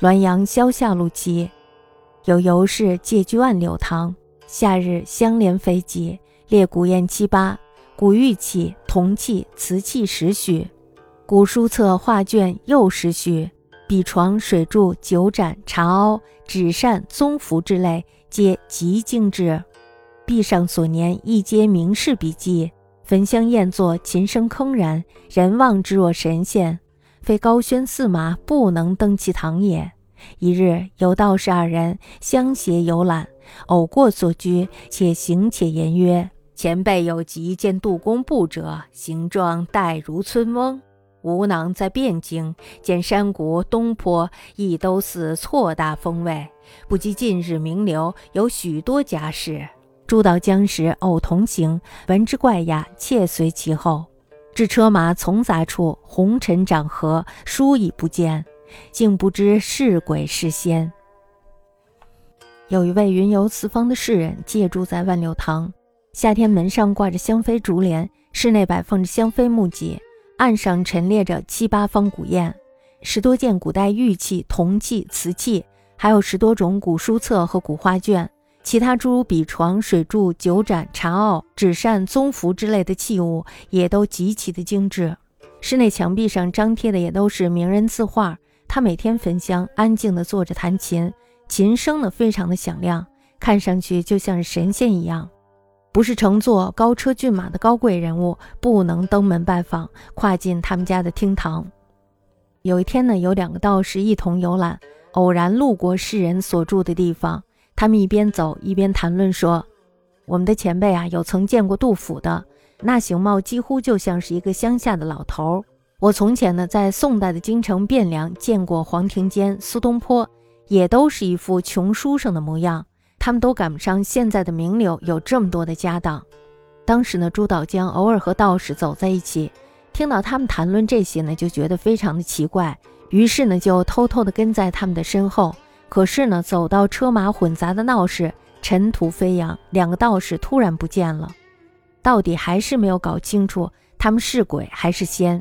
滦阳萧下路骑，有游士借居万柳堂。夏日相连飞集，列古砚七八，古玉器、铜器、瓷器十许，古书册、画卷又十许。笔床、水柱、酒盏、茶瓯、纸扇、宗符之类，皆极精致。壁上所粘亦皆名士笔迹，焚香宴坐，琴声铿然，人望之若神仙。非高轩驷马不能登其堂也。一日，有道士二人相携游览，偶过所居，且行且言曰：“前辈有极见杜公布者，形状待如村翁。”吾囊在汴京见山谷东坡亦都似错大风味，不及近日名流有许多家士。诸道将时偶同行，闻之怪讶，窃随其后。至车马从杂处，红尘长河，书已不见，竟不知是鬼是仙。有一位云游四方的士人，借住在万柳堂。夏天门上挂着香妃竹帘，室内摆放着香妃木几。案上陈列着七八方古砚，十多件古代玉器、铜器、瓷器，还有十多种古书册和古画卷，其他诸如笔床、水柱、酒盏、茶瓯、纸扇、宗服之类的器物，也都极其的精致。室内墙壁上张贴的也都是名人字画。他每天焚香，安静地坐着弹琴，琴声呢非常的响亮，看上去就像是神仙一样。不是乘坐高车骏马的高贵人物，不能登门拜访，跨进他们家的厅堂。有一天呢，有两个道士一同游览，偶然路过世人所住的地方。他们一边走一边谈论说：“我们的前辈啊，有曾见过杜甫的，那形貌几乎就像是一个乡下的老头。我从前呢，在宋代的京城汴梁见过黄庭坚、苏东坡，也都是一副穷书生的模样。”他们都赶不上现在的名流有这么多的家当。当时呢，朱岛江偶尔和道士走在一起，听到他们谈论这些呢，就觉得非常的奇怪，于是呢，就偷偷的跟在他们的身后。可是呢，走到车马混杂的闹市，尘土飞扬，两个道士突然不见了，到底还是没有搞清楚他们是鬼还是仙。